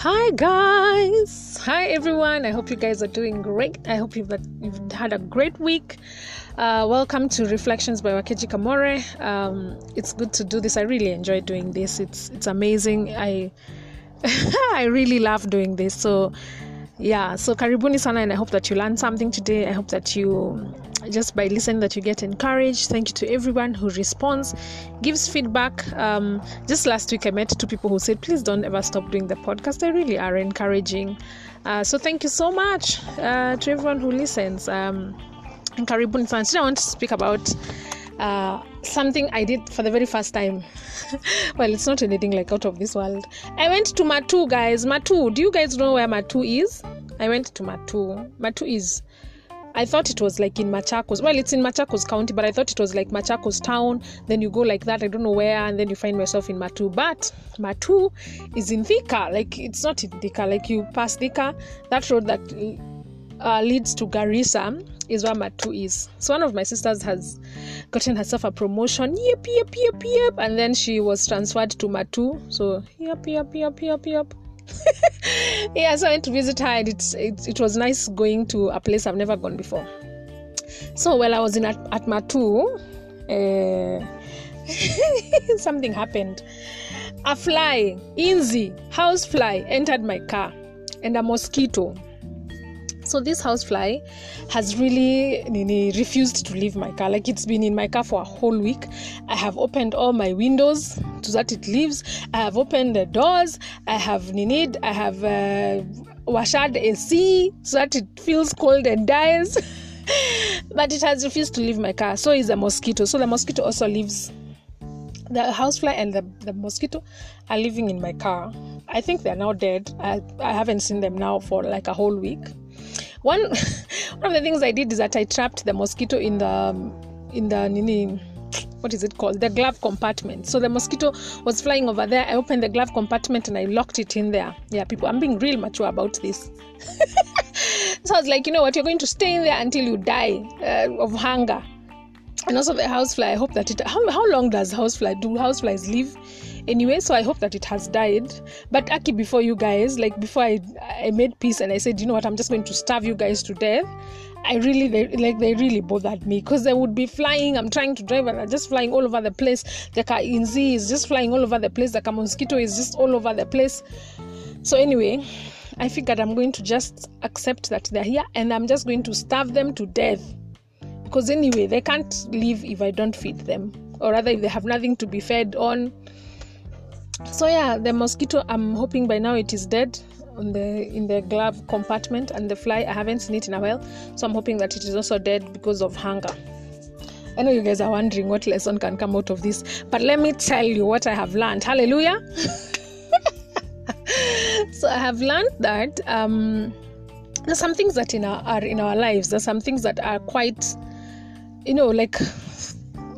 Hi guys, hi everyone. I hope you guys are doing great. I hope you've you've had a great week. Uh, welcome to Reflections by Wakeji Kamore. Um, it's good to do this. I really enjoy doing this. It's it's amazing. I I really love doing this. So yeah, so karibuni sana, and I hope that you learned something today. I hope that you just by listening that you get encouraged thank you to everyone who responds gives feedback um, just last week i met two people who said please don't ever stop doing the podcast they really are encouraging uh, so thank you so much uh, to everyone who listens um, and karibuni sana today i want to speak about uh, something I did for the very first time. well, it's not anything like out of this world. I went to Matuu, guys. Matuu, do you guys know where Matuu is? I went to Matuu. Matuu is I thought it was like in Machakos. Well, it's in Machakos County, but I thought it was like Machakos town. Then you go like that, I don't know where, and then you find yourself in Matuu. But Matuu is in Thika. Like it's not in Thika. Like you pass Thika, that road that uh, leads to Garissa is where Matuu is. So one of my sisters has gotten herself a promotion. Yep, yep, yep, yep. And then she was transferred to Matuu. So yep, yep, yep, yep, yep. yeah, so I went to visit her, and it's, it, it was nice going to a place I've never gone before. So while I was in at, at Matuu, uh, something happened. A fly, Inzi, house fly, entered my car, and a mosquito so this housefly has really nini, refused to leave my car. Like it's been in my car for a whole week. I have opened all my windows so that it leaves. I have opened the doors. I have nini, i have uh, washad ac so that it feels cold and dies but it has refused to leave my car. So is a mosquito. So the mosquito also lives the housefly and the, the mosquito are living in my car. I think they're now dead. I, I haven't seen them now for like a whole week one one of the things I did is that I trapped the mosquito in the in the nini what is it called? The glove compartment. So the mosquito was flying over there. I opened the glove compartment and i locked it in there. Yeah people i'm being real mature about this. So i was like you know what? You're going to stay in there until you die uh, of hunger. And also the housefly i hope that it how, how long does housefly do houseflies live anyway so i hope that it has died but aki before you guys like before i i made peace and i said you know what i'm just going to starve you guys to death I really they, like they really bothered me because they would be flying. I'm trying to drive and they're just flying all over the place. The car inzi is just flying all over the place. The mosquito is just all over the place. So anyway, I figured I'm going to just accept that they're here and I'm just going to starve them to death. Because anyway, they can't live if I don't feed them. Or rather if they have nothing to be fed on so yeah the mosquito i'm hoping by now it is dead on the in the glove compartment and the fly i haven't seen it in a while. So i'm hoping that it is also dead because of hunger. I know you guys are wondering what lesson can come out of this but let me tell you what i have learned. Hallelujah. So i have learned that um there's some things that in our are in our lives there's some things that are quite you know like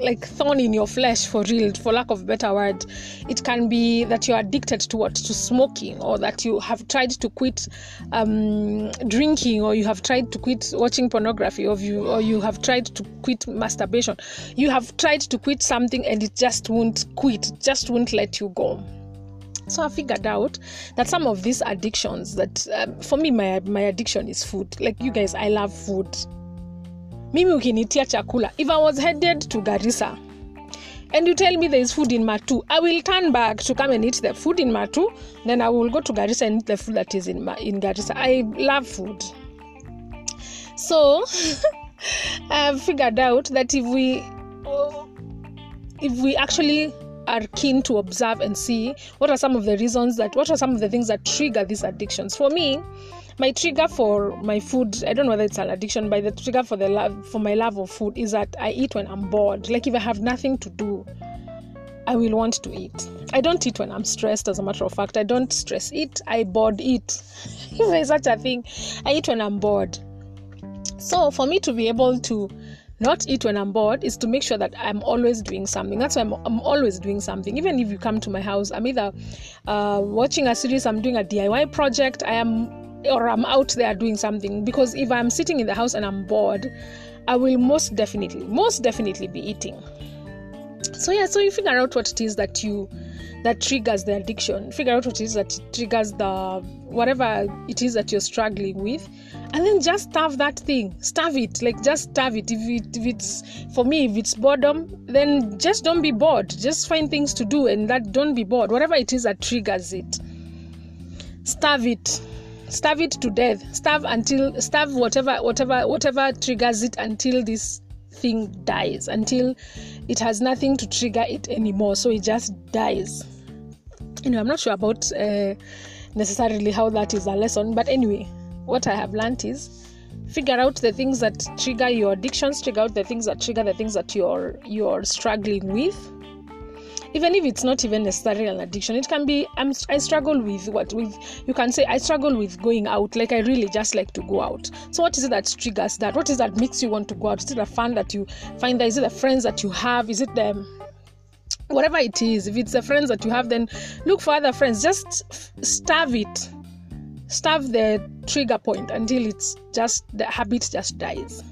like thorn in your flesh for real for lack of better word it can be that you're addicted to what? To smoking or that you have tried to quit um, drinking or you have tried to quit watching pornography or you or you have tried to quit masturbation. You have tried to quit something and it just won't quit just won't let you go. So i figured out that some of these addictions that um, for me my my addiction is food. Like you guys i love food mimi ukinitia chakula if i was headed to garissa and you tell me there is food in matuu i will turn back to come and eat the food in matuu then i will go to garissa and eat the food that is in, in garissa. I love food. So i've figured out that if we if we actually are keen to observe and see what are some of the reasons that what are some of the things that trigger these addictions. For me my trigger for my food i don't know whether it's an addiction but the trigger for the love for my love of food is that i eat when i'm bored. Like if i have nothing to do i will want to eat. I don't eat when i'm stressed as a matter of fact. I don't stress. Eat i bored eat. If there's such a thing i eat when i'm bored. So for me to be able to not eat when I'm bored is to make sure that I'm always doing something. That's why I'm, I'm always doing something. Even if you come to my house, I'm either uh, watching a series, I'm doing a DIY project, I am or I'm out there doing something because if I'm sitting in the house and I'm bored, I will most definitely, most definitely be eating. So yeah, so you figure out what it is that you that triggers the addiction figure out what it is that triggers the whatever it is that you're struggling with and then just starve that thing. Starve it. Like just starve it. If, it if it's for me if it's boredom then just don't be bored. Just find things to do and that don't be bored. Whatever it is that triggers it. Starve it. Starve it to death. Starve until starve whatever whatever whatever triggers it until this thing dies. Until it has nothing to trigger it anymore. So it just dies. Anyway i'm not sure about uh, necessarily how that is a lesson but anyway what i have learned is figure out the things that trigger your addictions figure out the things that trigger the things that you're you're struggling with. Even if it's not even necessarily an addiction it can be I'm, i struggle with what with you can say i struggle with going out. Like i really just like to go out. So what is it that triggers that? What is that makes you want to go out? Is it the fun that you find there? Is it the friends that you have? Is it the whatever it is if it's the friends that you have then look for other friends. Just starve it starve the trigger point until it's just the habit just dies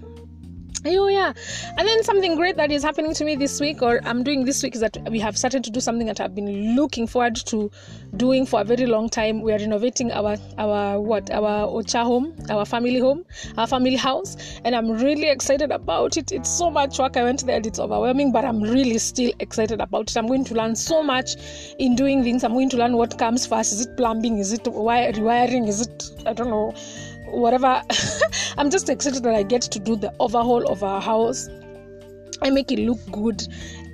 Oh yeah, and then something great that is happening to me this week, or I'm doing this week, is that we have started to do something that I've been looking forward to doing for a very long time. We are renovating our our what our Ocha home, our family home, our family house, and I'm really excited about it. It's so much work. I went there; and it's overwhelming, but I'm really still excited about it. I'm going to learn so much in doing things. I'm going to learn what comes first. Is it plumbing? Is it rewiring? Is it I don't know whatever i'm just excited that i get to do the overhaul of our house. I make it look good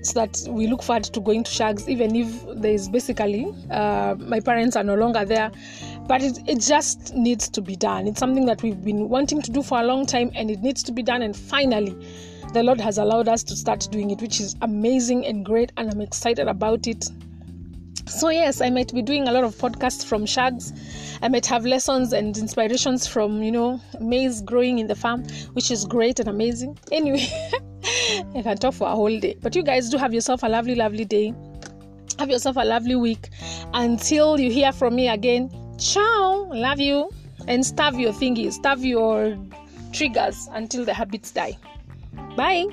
so that we look forward to going to shags even if there is basically uh, my parents are no longer there. But it, it just needs to be done. It's something that we've been wanting to do for a long time and it needs to be done. And finally the lord has allowed us to start doing it which is amazing and great and i'm excited about it so yes i might be doing a lot of podcasts from shags I might have lessons and inspirations from, you know, maize growing in the farm, which is great and amazing. Anyway, I can talk for a whole day. But you guys do have yourself a lovely, lovely day. Have yourself a lovely week. Until you hear from me again, ciao. Love you. And starve your thingies, starve your triggers until the habits die. Bye.